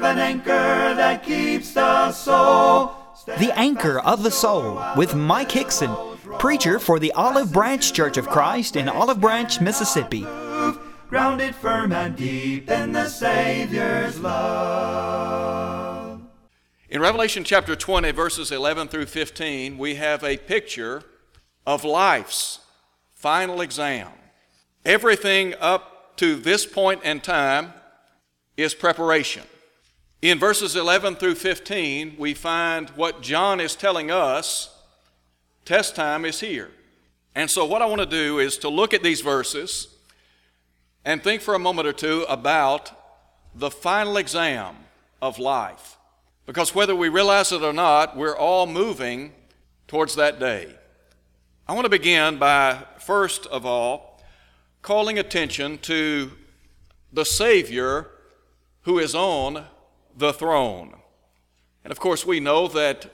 have an anchor that keeps the soul. The Anchor of the Soul with Mike Hickson, preacher for the Olive Branch Church of Christ in Olive Branch, Mississippi. Grounded firm and deep in the Savior's love. In Revelation chapter 20, verses 11 through 15, we have a picture of life's final exam. Everything up to this point in time is preparation. In verses 11 through 15, we find what John is telling us test time is here. And so, what I want to do is to look at these verses and think for a moment or two about the final exam of life. Because whether we realize it or not, we're all moving towards that day. I want to begin by, first of all, calling attention to the Savior who is on the throne. And of course, we know that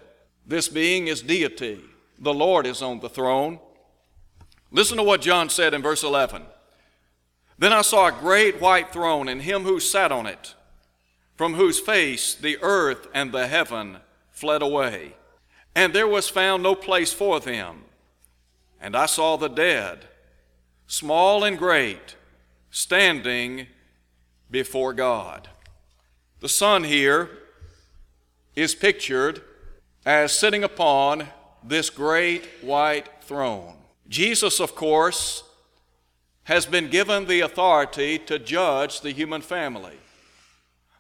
this being is deity. The Lord is on the throne. Listen to what John said in verse 11. Then I saw a great white throne and him who sat on it, from whose face the earth and the heaven fled away. And there was found no place for them. And I saw the dead, small and great, standing before God. The Son here is pictured as sitting upon this great white throne. Jesus, of course, has been given the authority to judge the human family.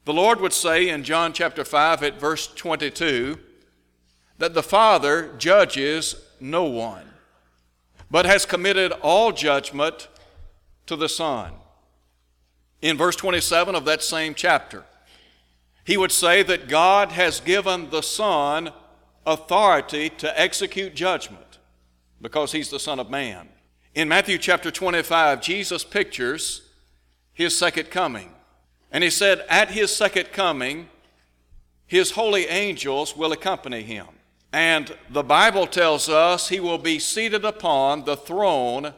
The Lord would say in John chapter 5 at verse 22 that the Father judges no one but has committed all judgment to the Son. In verse 27 of that same chapter, he would say that God has given the Son authority to execute judgment because he's the Son of Man. In Matthew chapter 25, Jesus pictures his second coming. And he said, At his second coming, his holy angels will accompany him. And the Bible tells us he will be seated upon the throne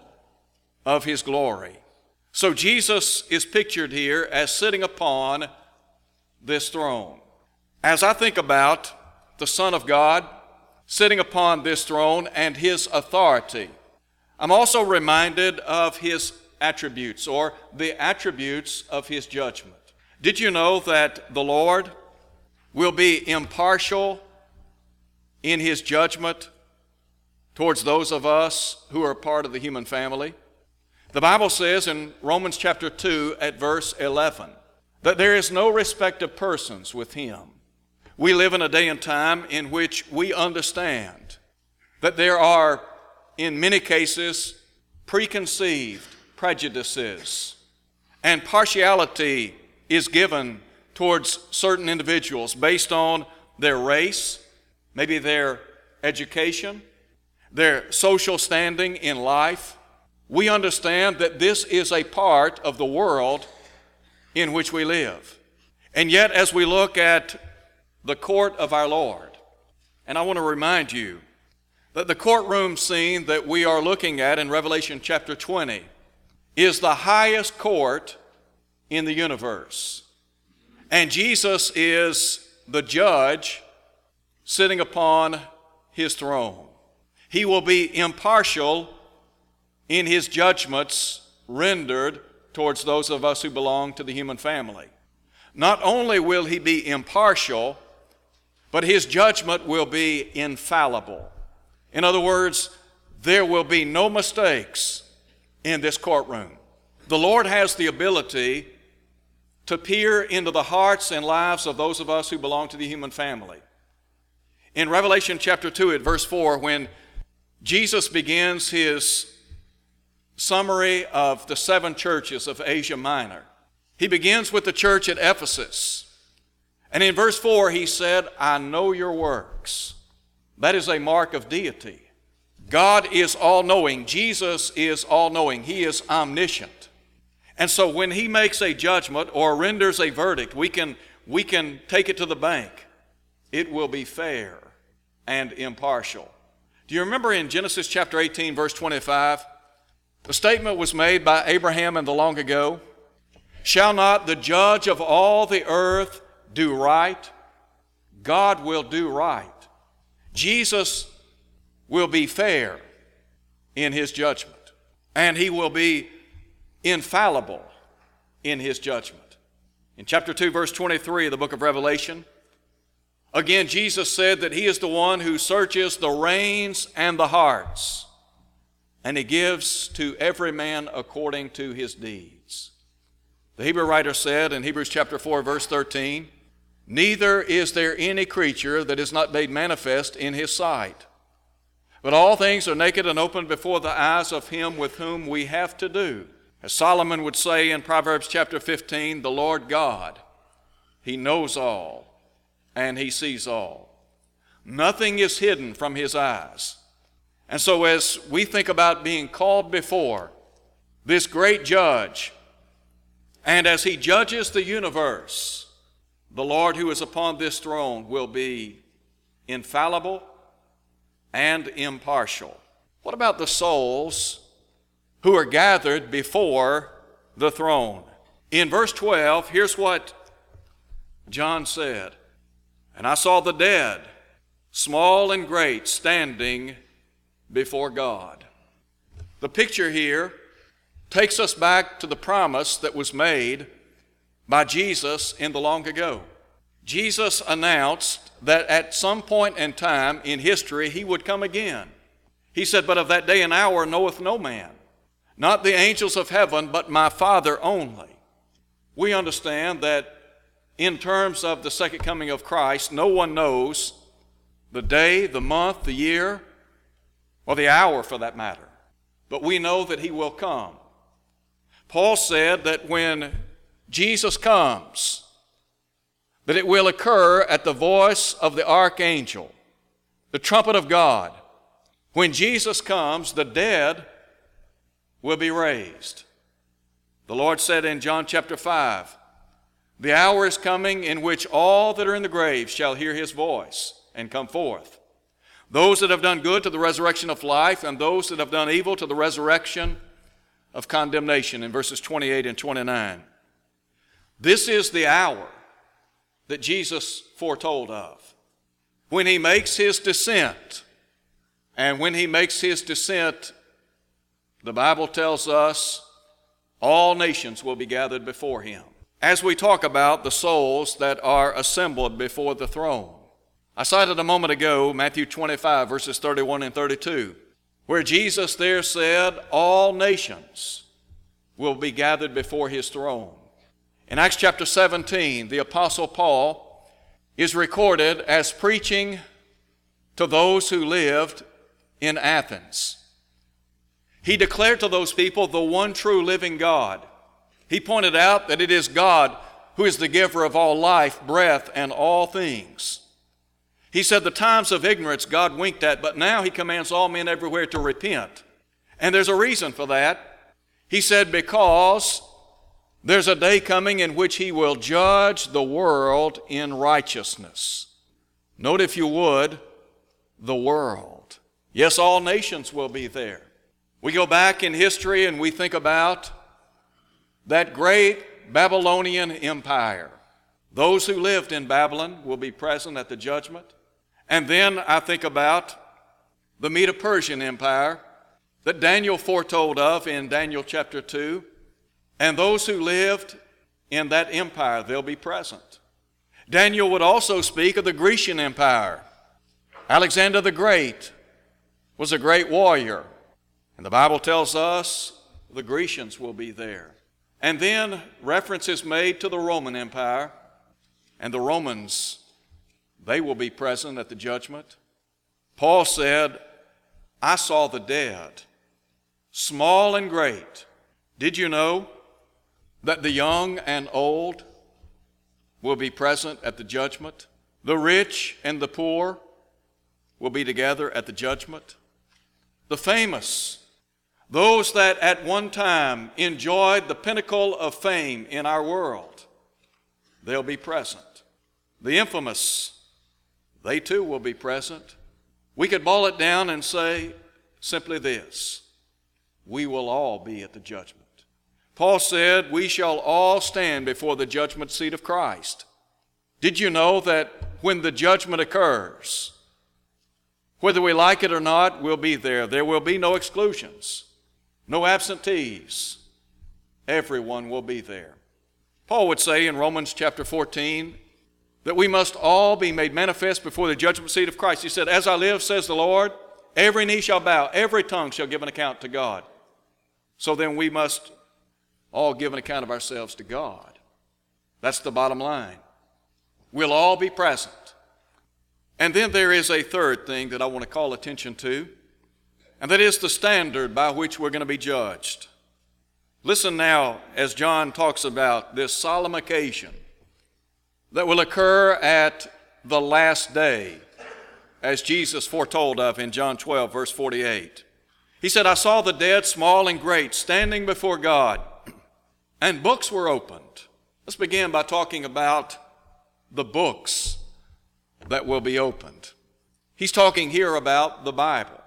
of his glory. So Jesus is pictured here as sitting upon this throne. As I think about the Son of God sitting upon this throne and his authority, I'm also reminded of his attributes or the attributes of his judgment. Did you know that the Lord will be impartial in his judgment towards those of us who are part of the human family. The Bible says in Romans chapter 2 at verse 11 that there is no respect of persons with him. We live in a day and time in which we understand that there are, in many cases, preconceived prejudices and partiality is given towards certain individuals based on their race, maybe their education, their social standing in life. We understand that this is a part of the world in which we live. And yet, as we look at the court of our Lord, and I want to remind you that the courtroom scene that we are looking at in Revelation chapter 20 is the highest court in the universe. And Jesus is the judge sitting upon his throne. He will be impartial in his judgments rendered towards those of us who belong to the human family. Not only will he be impartial, but his judgment will be infallible. In other words, there will be no mistakes in this courtroom. The Lord has the ability to peer into the hearts and lives of those of us who belong to the human family. In Revelation chapter 2, at verse 4, when Jesus begins his summary of the seven churches of Asia Minor, he begins with the church at Ephesus. And in verse 4, he said, I know your works. That is a mark of deity. God is all knowing. Jesus is all knowing. He is omniscient. And so when he makes a judgment or renders a verdict, we can, we can take it to the bank. It will be fair and impartial. Do you remember in Genesis chapter 18, verse 25? The statement was made by Abraham in the long ago Shall not the judge of all the earth do right, God will do right. Jesus will be fair in his judgment, and he will be infallible in his judgment. In chapter 2, verse 23 of the book of Revelation, again, Jesus said that he is the one who searches the reins and the hearts, and he gives to every man according to his deeds. The Hebrew writer said in Hebrews chapter 4, verse 13, Neither is there any creature that is not made manifest in his sight. But all things are naked and open before the eyes of him with whom we have to do. As Solomon would say in Proverbs chapter 15, the Lord God, he knows all and he sees all. Nothing is hidden from his eyes. And so, as we think about being called before this great judge, and as he judges the universe, the Lord who is upon this throne will be infallible and impartial. What about the souls who are gathered before the throne? In verse 12, here's what John said And I saw the dead, small and great, standing before God. The picture here takes us back to the promise that was made by Jesus in the long ago. Jesus announced that at some point in time in history he would come again. He said, But of that day and hour knoweth no man, not the angels of heaven, but my Father only. We understand that in terms of the second coming of Christ, no one knows the day, the month, the year, or the hour for that matter. But we know that he will come. Paul said that when Jesus comes, that it will occur at the voice of the archangel, the trumpet of God. When Jesus comes, the dead will be raised. The Lord said in John chapter 5, The hour is coming in which all that are in the grave shall hear his voice and come forth. Those that have done good to the resurrection of life, and those that have done evil to the resurrection of condemnation, in verses 28 and 29. This is the hour that Jesus foretold of. When he makes his descent, and when he makes his descent, the Bible tells us all nations will be gathered before him. As we talk about the souls that are assembled before the throne, I cited a moment ago Matthew 25, verses 31 and 32, where Jesus there said, All nations will be gathered before his throne. In Acts chapter 17, the Apostle Paul is recorded as preaching to those who lived in Athens. He declared to those people the one true living God. He pointed out that it is God who is the giver of all life, breath, and all things. He said the times of ignorance God winked at, but now He commands all men everywhere to repent. And there's a reason for that. He said, because there's a day coming in which he will judge the world in righteousness. Note, if you would, the world. Yes, all nations will be there. We go back in history and we think about that great Babylonian empire. Those who lived in Babylon will be present at the judgment. And then I think about the Medo Persian Empire that Daniel foretold of in Daniel chapter 2 and those who lived in that empire, they'll be present. Daniel would also speak of the Grecian Empire. Alexander the Great was a great warrior. And the Bible tells us the Grecians will be there. And then reference is made to the Roman Empire, and the Romans, they will be present at the judgment. Paul said, I saw the dead, small and great. Did you know that the young and old will be present at the judgment. The rich and the poor will be together at the judgment. The famous, those that at one time enjoyed the pinnacle of fame in our world, they'll be present. The infamous, they too will be present. We could boil it down and say simply this we will all be at the judgment. Paul said, We shall all stand before the judgment seat of Christ. Did you know that when the judgment occurs, whether we like it or not, we'll be there. There will be no exclusions, no absentees. Everyone will be there. Paul would say in Romans chapter 14 that we must all be made manifest before the judgment seat of Christ. He said, As I live, says the Lord, every knee shall bow, every tongue shall give an account to God. So then we must all give an account of ourselves to God. That's the bottom line. We'll all be present. And then there is a third thing that I want to call attention to, and that is the standard by which we're going to be judged. Listen now as John talks about this solemn occasion that will occur at the last day, as Jesus foretold of in John 12, verse 48. He said, I saw the dead, small and great, standing before God, and books were opened. Let's begin by talking about the books that will be opened. He's talking here about the Bible,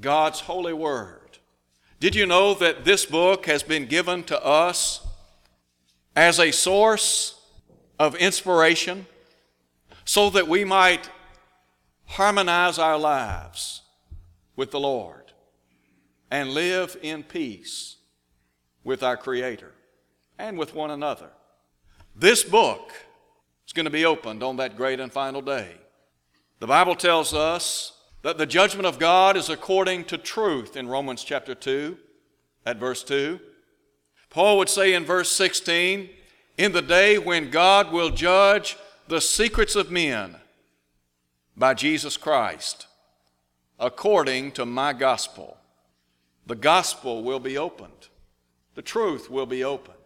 God's holy word. Did you know that this book has been given to us as a source of inspiration so that we might harmonize our lives with the Lord and live in peace with our Creator and with one another? This book is going to be opened on that great and final day. The Bible tells us that the judgment of God is according to truth in Romans chapter 2, at verse 2. Paul would say in verse 16, in the day when God will judge the secrets of men by Jesus Christ, according to my gospel. The gospel will be opened, the truth will be opened.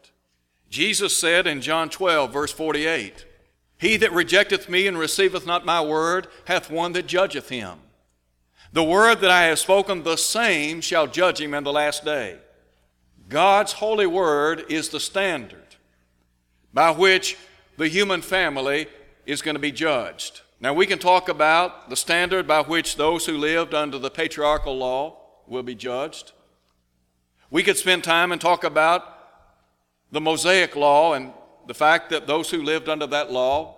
Jesus said in John 12, verse 48, he that rejecteth me and receiveth not my word hath one that judgeth him. The word that I have spoken, the same shall judge him in the last day. God's holy word is the standard by which the human family is going to be judged. Now, we can talk about the standard by which those who lived under the patriarchal law will be judged. We could spend time and talk about the Mosaic law and the fact that those who lived under that law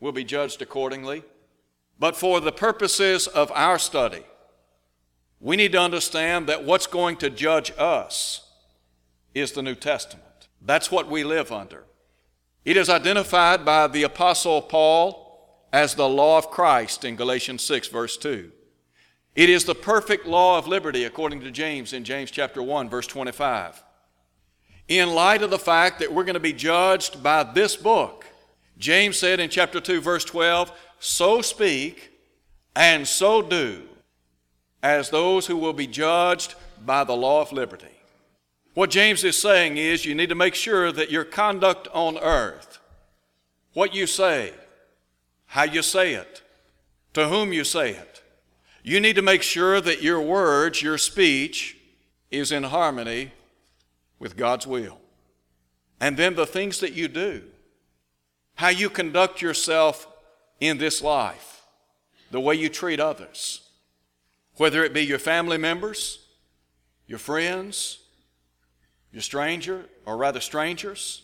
will be judged accordingly. But for the purposes of our study, we need to understand that what's going to judge us is the New Testament. That's what we live under. It is identified by the Apostle Paul as the law of Christ in Galatians 6, verse 2. It is the perfect law of liberty, according to James in James chapter 1, verse 25 in light of the fact that we're going to be judged by this book. James said in chapter 2, verse 12, So speak and so do as those who will be judged by the law of liberty. What James is saying is you need to make sure that your conduct on earth, what you say, how you say it, to whom you say it, you need to make sure that your words, your speech, is in harmony with God's will. And then the things that you do, how you conduct yourself in this life, the way you treat others, whether it be your family members, your friends, your stranger, or rather strangers.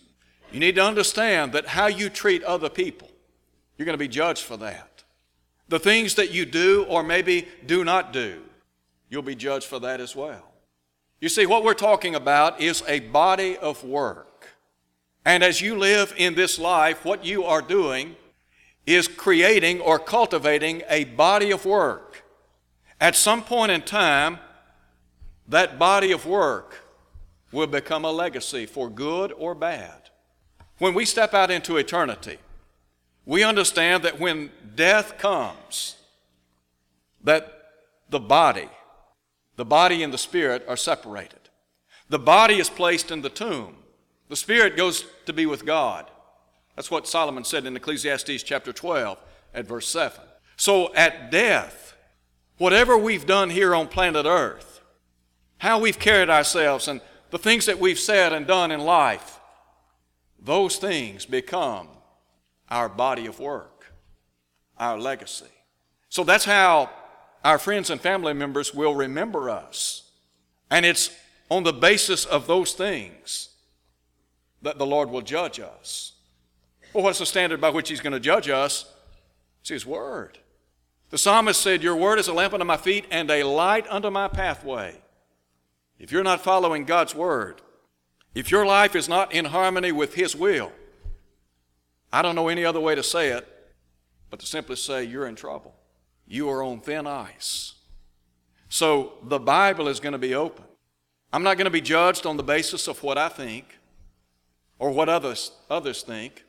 You need to understand that how you treat other people, you're going to be judged for that. The things that you do or maybe do not do, you'll be judged for that as well. You see, what we're talking about is a body of work. And as you live in this life, what you are doing is creating or cultivating a body of work. At some point in time, that body of work will become a legacy for good or bad. When we step out into eternity, we understand that when death comes, that the body the body and the spirit are separated. The body is placed in the tomb. The spirit goes to be with God. That's what Solomon said in Ecclesiastes chapter 12 at verse 7. So at death, whatever we've done here on planet Earth, how we've carried ourselves, and the things that we've said and done in life, those things become our body of work, our legacy. So that's how our friends and family members will remember us. And it's on the basis of those things that the Lord will judge us. Well, what's the standard by which He's going to judge us? It's His Word. The psalmist said, Your Word is a lamp unto my feet and a light unto my pathway. If you're not following God's Word, if your life is not in harmony with His will, I don't know any other way to say it but to simply say you're in trouble. You are on thin ice. So the Bible is going to be open. I'm not going to be judged on the basis of what I think or what others, others think.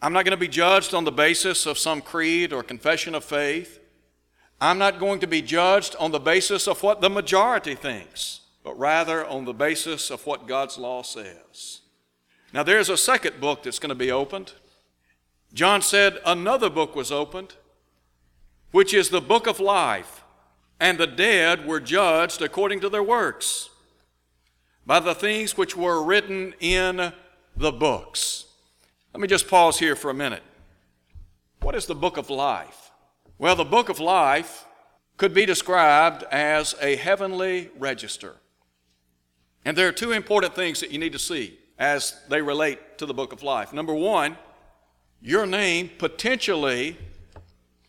I'm not going to be judged on the basis of some creed or confession of faith. I'm not going to be judged on the basis of what the majority thinks, but rather on the basis of what God's law says. Now, there's a second book that's going to be opened. John said another book was opened, which is the book of life, and the dead were judged according to their works by the things which were written in the books. Let me just pause here for a minute. What is the book of life? Well, the book of life could be described as a heavenly register. And there are two important things that you need to see as they relate to the book of life. Number one, your name potentially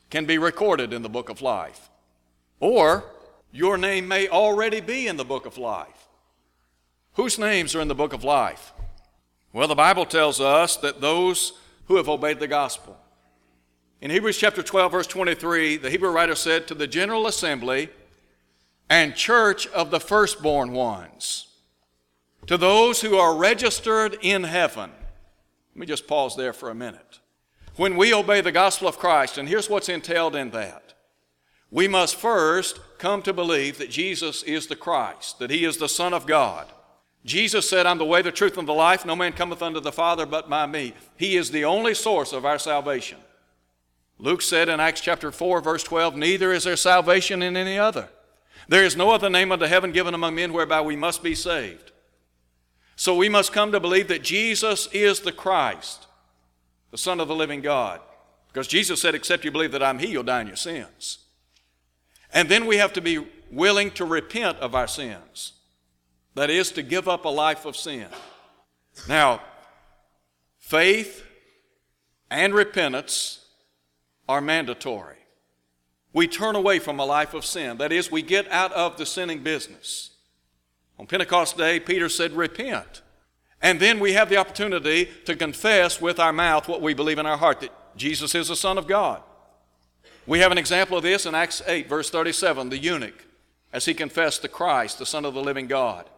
can be recorded in the book of life, or your name may already be in the book of life. Whose names are in the book of life? Well, the Bible tells us that those who have obeyed the gospel. In Hebrews chapter 12, verse 23, the Hebrew writer said, To the general assembly and church of the firstborn ones, to those who are registered in heaven. Let me just pause there for a minute. When we obey the gospel of Christ, and here's what's entailed in that we must first come to believe that Jesus is the Christ, that He is the Son of God. Jesus said, I'm the way, the truth, and the life. No man cometh unto the Father but by me. He is the only source of our salvation. Luke said in Acts chapter 4, verse 12, Neither is there salvation in any other. There is no other name under heaven given among men whereby we must be saved. So we must come to believe that Jesus is the Christ, the Son of the living God. Because Jesus said, Except you believe that I'm He, you'll die in your sins. And then we have to be willing to repent of our sins. That is, to give up a life of sin. Now, faith and repentance are mandatory. We turn away from a life of sin. That is, we get out of the sinning business. On Pentecost Day, Peter said, Repent. And then we have the opportunity to confess with our mouth what we believe in our heart that Jesus is the Son of God. We have an example of this in Acts 8, verse 37, the eunuch, as he confessed the Christ, the Son of the living God.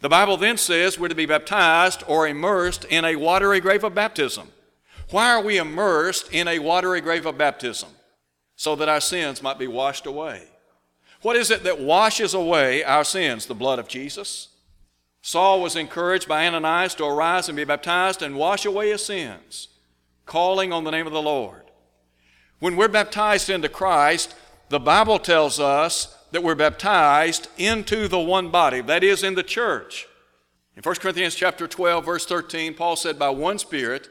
The Bible then says we're to be baptized or immersed in a watery grave of baptism. Why are we immersed in a watery grave of baptism? So that our sins might be washed away. What is it that washes away our sins? The blood of Jesus. Saul was encouraged by Ananias to arise and be baptized and wash away his sins, calling on the name of the Lord. When we're baptized into Christ, the Bible tells us that we're baptized into the one body, that is, in the church. In 1 Corinthians chapter 12, verse 13, Paul said, By one Spirit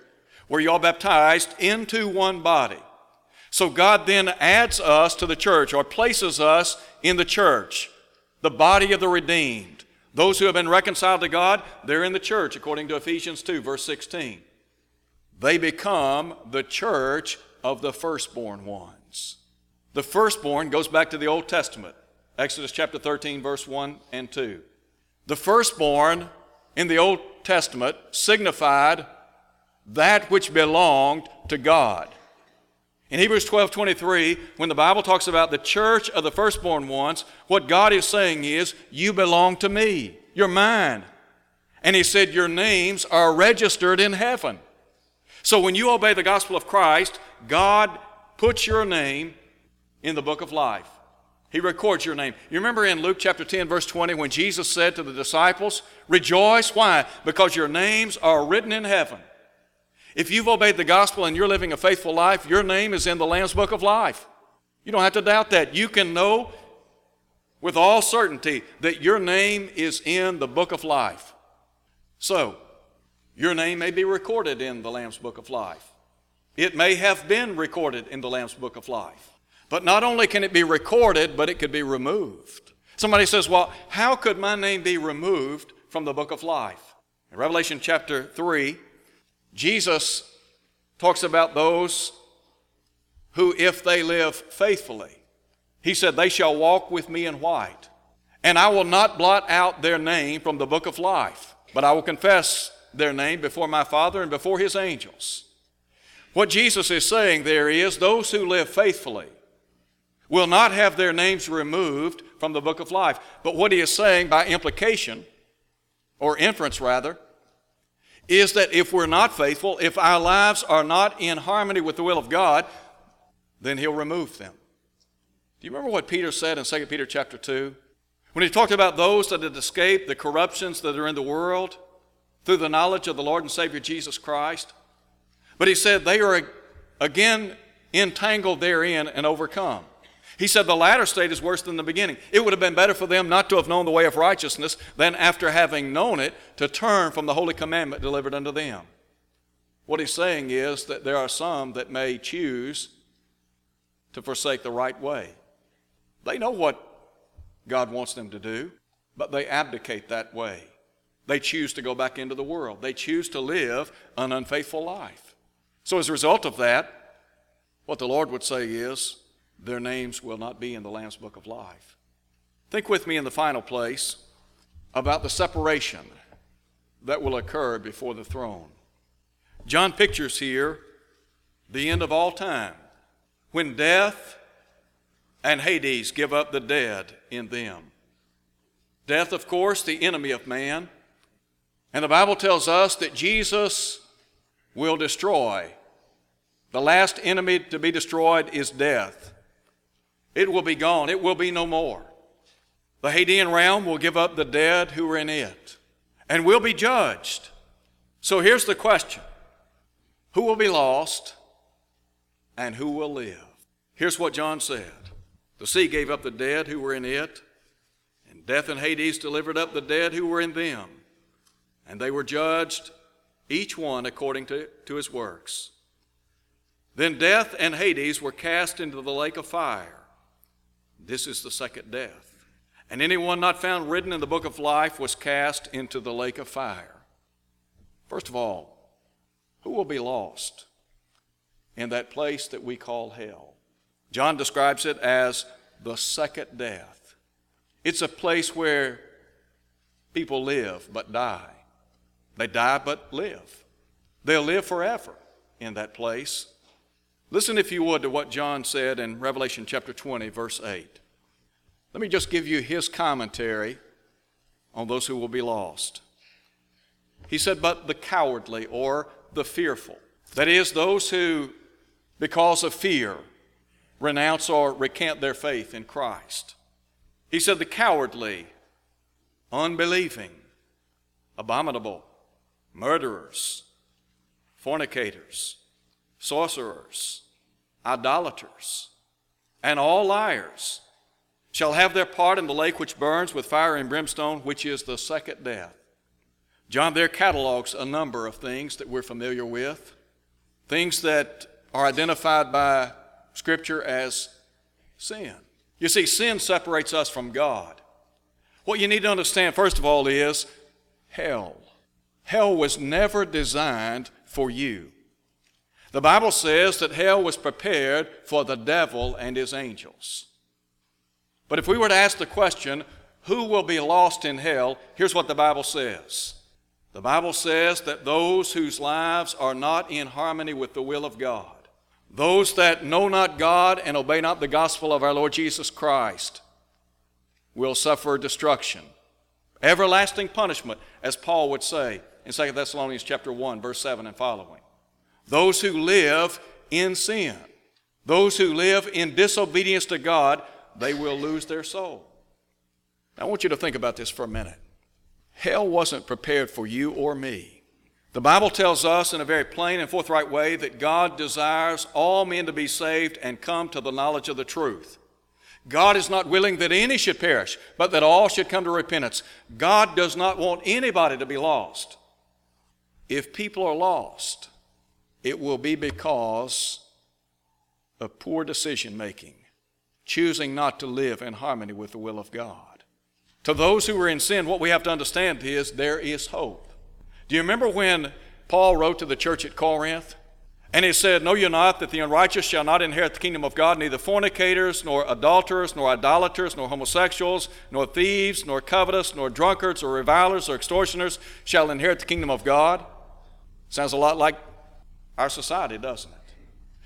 were you all baptized into one body. So God then adds us to the church or places us in the church, the body of the redeemed. Those who have been reconciled to God, they're in the church, according to Ephesians 2, verse 16. They become the church of the firstborn ones. The firstborn goes back to the Old Testament. Exodus chapter 13, verse 1 and 2. The firstborn in the Old Testament signified that which belonged to God. In Hebrews 12 23, when the Bible talks about the church of the firstborn ones, what God is saying is, You belong to me. You're mine. And He said, Your names are registered in heaven. So when you obey the gospel of Christ, God puts your name in the book of life. He records your name. You remember in Luke chapter 10, verse 20, when Jesus said to the disciples, Rejoice. Why? Because your names are written in heaven. If you've obeyed the gospel and you're living a faithful life, your name is in the Lamb's book of life. You don't have to doubt that. You can know with all certainty that your name is in the book of life. So, your name may be recorded in the Lamb's book of life. It may have been recorded in the Lamb's book of life. But not only can it be recorded, but it could be removed. Somebody says, Well, how could my name be removed from the book of life? In Revelation chapter 3, Jesus talks about those who, if they live faithfully, he said, they shall walk with me in white. And I will not blot out their name from the book of life, but I will confess their name before my Father and before his angels. What Jesus is saying there is those who live faithfully will not have their names removed from the book of life. But what he is saying by implication, or inference rather, is that if we're not faithful, if our lives are not in harmony with the will of God, then he'll remove them. Do you remember what Peter said in 2 Peter chapter 2? When he talked about those that had escaped the corruptions that are in the world through the knowledge of the Lord and Savior Jesus Christ. But he said they are again entangled therein and overcome. He said the latter state is worse than the beginning. It would have been better for them not to have known the way of righteousness than after having known it to turn from the holy commandment delivered unto them. What he's saying is that there are some that may choose to forsake the right way. They know what God wants them to do, but they abdicate that way. They choose to go back into the world. They choose to live an unfaithful life. So, as a result of that, what the Lord would say is, their names will not be in the Lamb's Book of Life. Think with me in the final place about the separation that will occur before the throne. John pictures here the end of all time when death and Hades give up the dead in them. Death, of course, the enemy of man. And the Bible tells us that Jesus will destroy. The last enemy to be destroyed is death. It will be gone, it will be no more. The Hadean realm will give up the dead who are in it and will be judged. So here's the question Who will be lost and who will live? Here's what John said The sea gave up the dead who were in it, and death and Hades delivered up the dead who were in them, and they were judged, each one according to, to his works. Then death and Hades were cast into the lake of fire. This is the second death. And anyone not found written in the book of life was cast into the lake of fire. First of all, who will be lost in that place that we call hell? John describes it as the second death. It's a place where people live but die. They die but live. They'll live forever in that place. Listen, if you would, to what John said in Revelation chapter 20, verse 8. Let me just give you his commentary on those who will be lost. He said, But the cowardly or the fearful, that is, those who, because of fear, renounce or recant their faith in Christ. He said, The cowardly, unbelieving, abominable, murderers, fornicators, sorcerers, idolaters, and all liars shall have their part in the lake which burns with fire and brimstone, which is the second death. John there catalogs a number of things that we're familiar with, things that are identified by Scripture as sin. You see, sin separates us from God. What you need to understand, first of all, is hell. Hell was never designed for you. The Bible says that hell was prepared for the devil and his angels. But if we were to ask the question, who will be lost in hell? Here's what the Bible says The Bible says that those whose lives are not in harmony with the will of God, those that know not God and obey not the gospel of our Lord Jesus Christ, will suffer destruction, everlasting punishment, as Paul would say in 2 Thessalonians chapter 1, verse 7 and following. Those who live in sin, those who live in disobedience to God, they will lose their soul. Now, I want you to think about this for a minute. Hell wasn't prepared for you or me. The Bible tells us in a very plain and forthright way that God desires all men to be saved and come to the knowledge of the truth. God is not willing that any should perish, but that all should come to repentance. God does not want anybody to be lost. If people are lost, it will be because of poor decision making, choosing not to live in harmony with the will of God. To those who are in sin, what we have to understand is there is hope. Do you remember when Paul wrote to the church at Corinth? And he said, Know you not that the unrighteous shall not inherit the kingdom of God, neither fornicators, nor adulterers, nor idolaters, nor homosexuals, nor thieves, nor covetous, nor drunkards, or revilers, or extortioners shall inherit the kingdom of God? Sounds a lot like our society, doesn't it?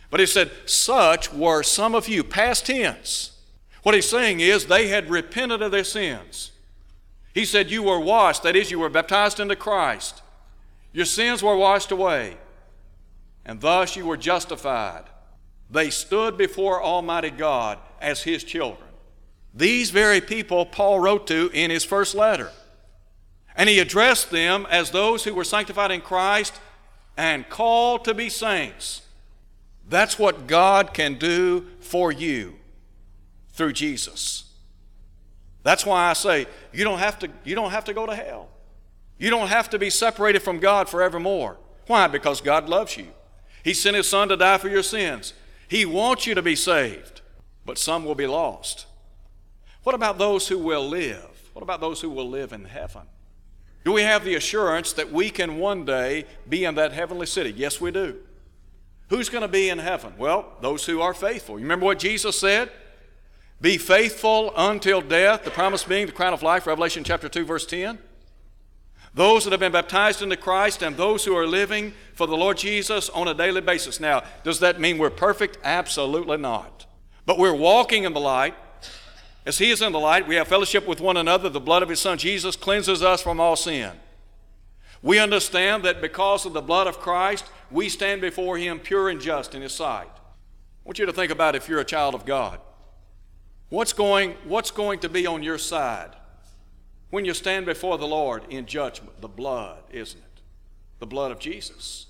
But he said, Such were some of you, past tense. What he's saying is they had repented of their sins. He said, You were washed, that is, you were baptized into Christ. Your sins were washed away and thus you were justified. They stood before Almighty God as His children. These very people Paul wrote to in his first letter. And he addressed them as those who were sanctified in Christ and called to be saints. That's what God can do for you through Jesus. That's why I say you don't have to, you don't have to go to hell. You don't have to be separated from God forevermore. Why? Because God loves you. He sent His Son to die for your sins. He wants you to be saved, but some will be lost. What about those who will live? What about those who will live in heaven? Do we have the assurance that we can one day be in that heavenly city? Yes, we do. Who's going to be in heaven? Well, those who are faithful. You remember what Jesus said? Be faithful until death, the promise being the crown of life, Revelation chapter 2, verse 10 those that have been baptized into Christ, and those who are living for the Lord Jesus on a daily basis. Now, does that mean we're perfect? Absolutely not. But we're walking in the light. As He is in the light, we have fellowship with one another. The blood of His Son Jesus cleanses us from all sin. We understand that because of the blood of Christ, we stand before Him pure and just in His sight. I want you to think about if you're a child of God. What's going, what's going to be on your side? when you stand before the Lord in judgment? The blood, isn't it? The blood of Jesus.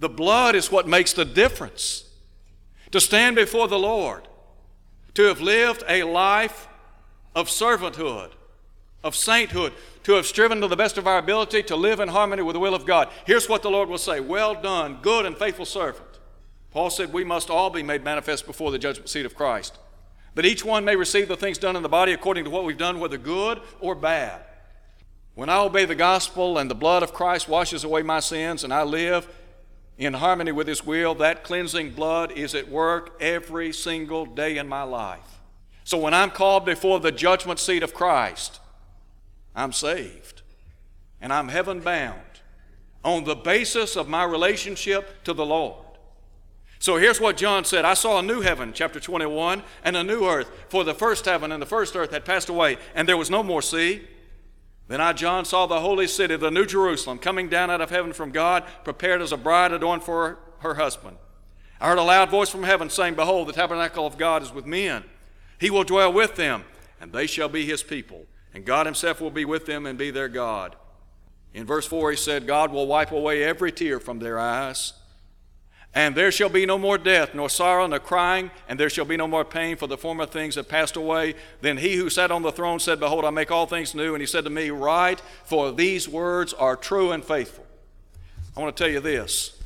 The blood is what makes the difference. To stand before the Lord, to have lived a life of servanthood, of sainthood, to have striven to the best of our ability to live in harmony with the will of God. Here's what the Lord will say Well done, good and faithful servant. Paul said, We must all be made manifest before the judgment seat of Christ that each one may receive the things done in the body according to what we've done, whether good or bad. When I obey the gospel and the blood of Christ washes away my sins and I live in harmony with His will, that cleansing blood is at work every single day in my life. So when I'm called before the judgment seat of Christ, I'm saved and I'm heaven bound on the basis of my relationship to the Lord. So here's what John said I saw a new heaven, chapter 21, and a new earth, for the first heaven and the first earth had passed away, and there was no more sea. Then I, John, saw the holy city, the new Jerusalem, coming down out of heaven from God, prepared as a bride adorned for her husband. I heard a loud voice from heaven saying, Behold, the tabernacle of God is with men. He will dwell with them, and they shall be his people. And God himself will be with them and be their God. In verse 4, he said, God will wipe away every tear from their eyes. And there shall be no more death, nor sorrow, nor crying, and there shall be no more pain, for the former things have passed away. Then he who sat on the throne said, Behold, I make all things new. And he said to me, Write, for these words are true and faithful. I want to tell you this.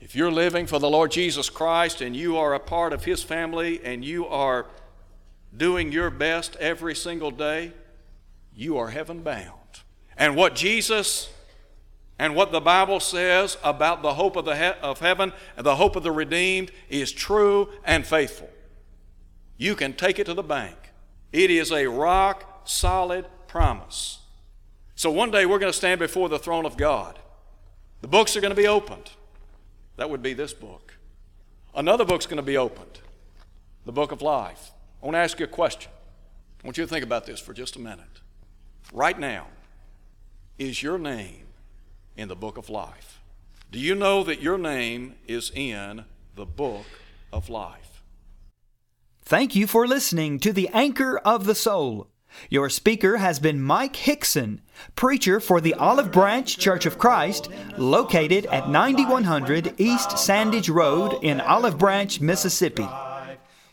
If you're living for the Lord Jesus Christ and you are a part of his family and you are doing your best every single day, you are heaven bound. And what Jesus and what the Bible says about the hope of, the he- of heaven and the hope of the redeemed is true and faithful. You can take it to the bank. It is a rock solid promise. So one day we're going to stand before the throne of God. The books are going to be opened. That would be this book. Another book's going to be opened the book of life. I want to ask you a question. I want you to think about this for just a minute. Right now, is your name in the book of life. Do you know that your name is in the book of life? Thank you for listening to the Anchor of the Soul. Your speaker has been Mike Hickson, preacher for the Olive Branch Church of Christ, located at 9100 East Sandidge Road in Olive Branch, Mississippi.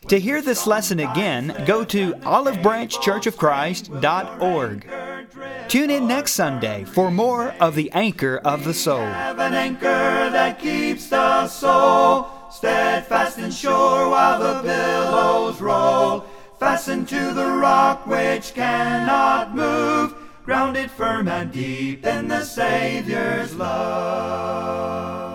To hear this lesson again, go to olivebranchchurchofchrist.org. Tune in next Sunday for more of the Anchor of the Soul. Have an anchor that keeps the soul steadfast and sure while the billows roll. Fastened to the rock which cannot move, grounded firm and deep in the Savior's love.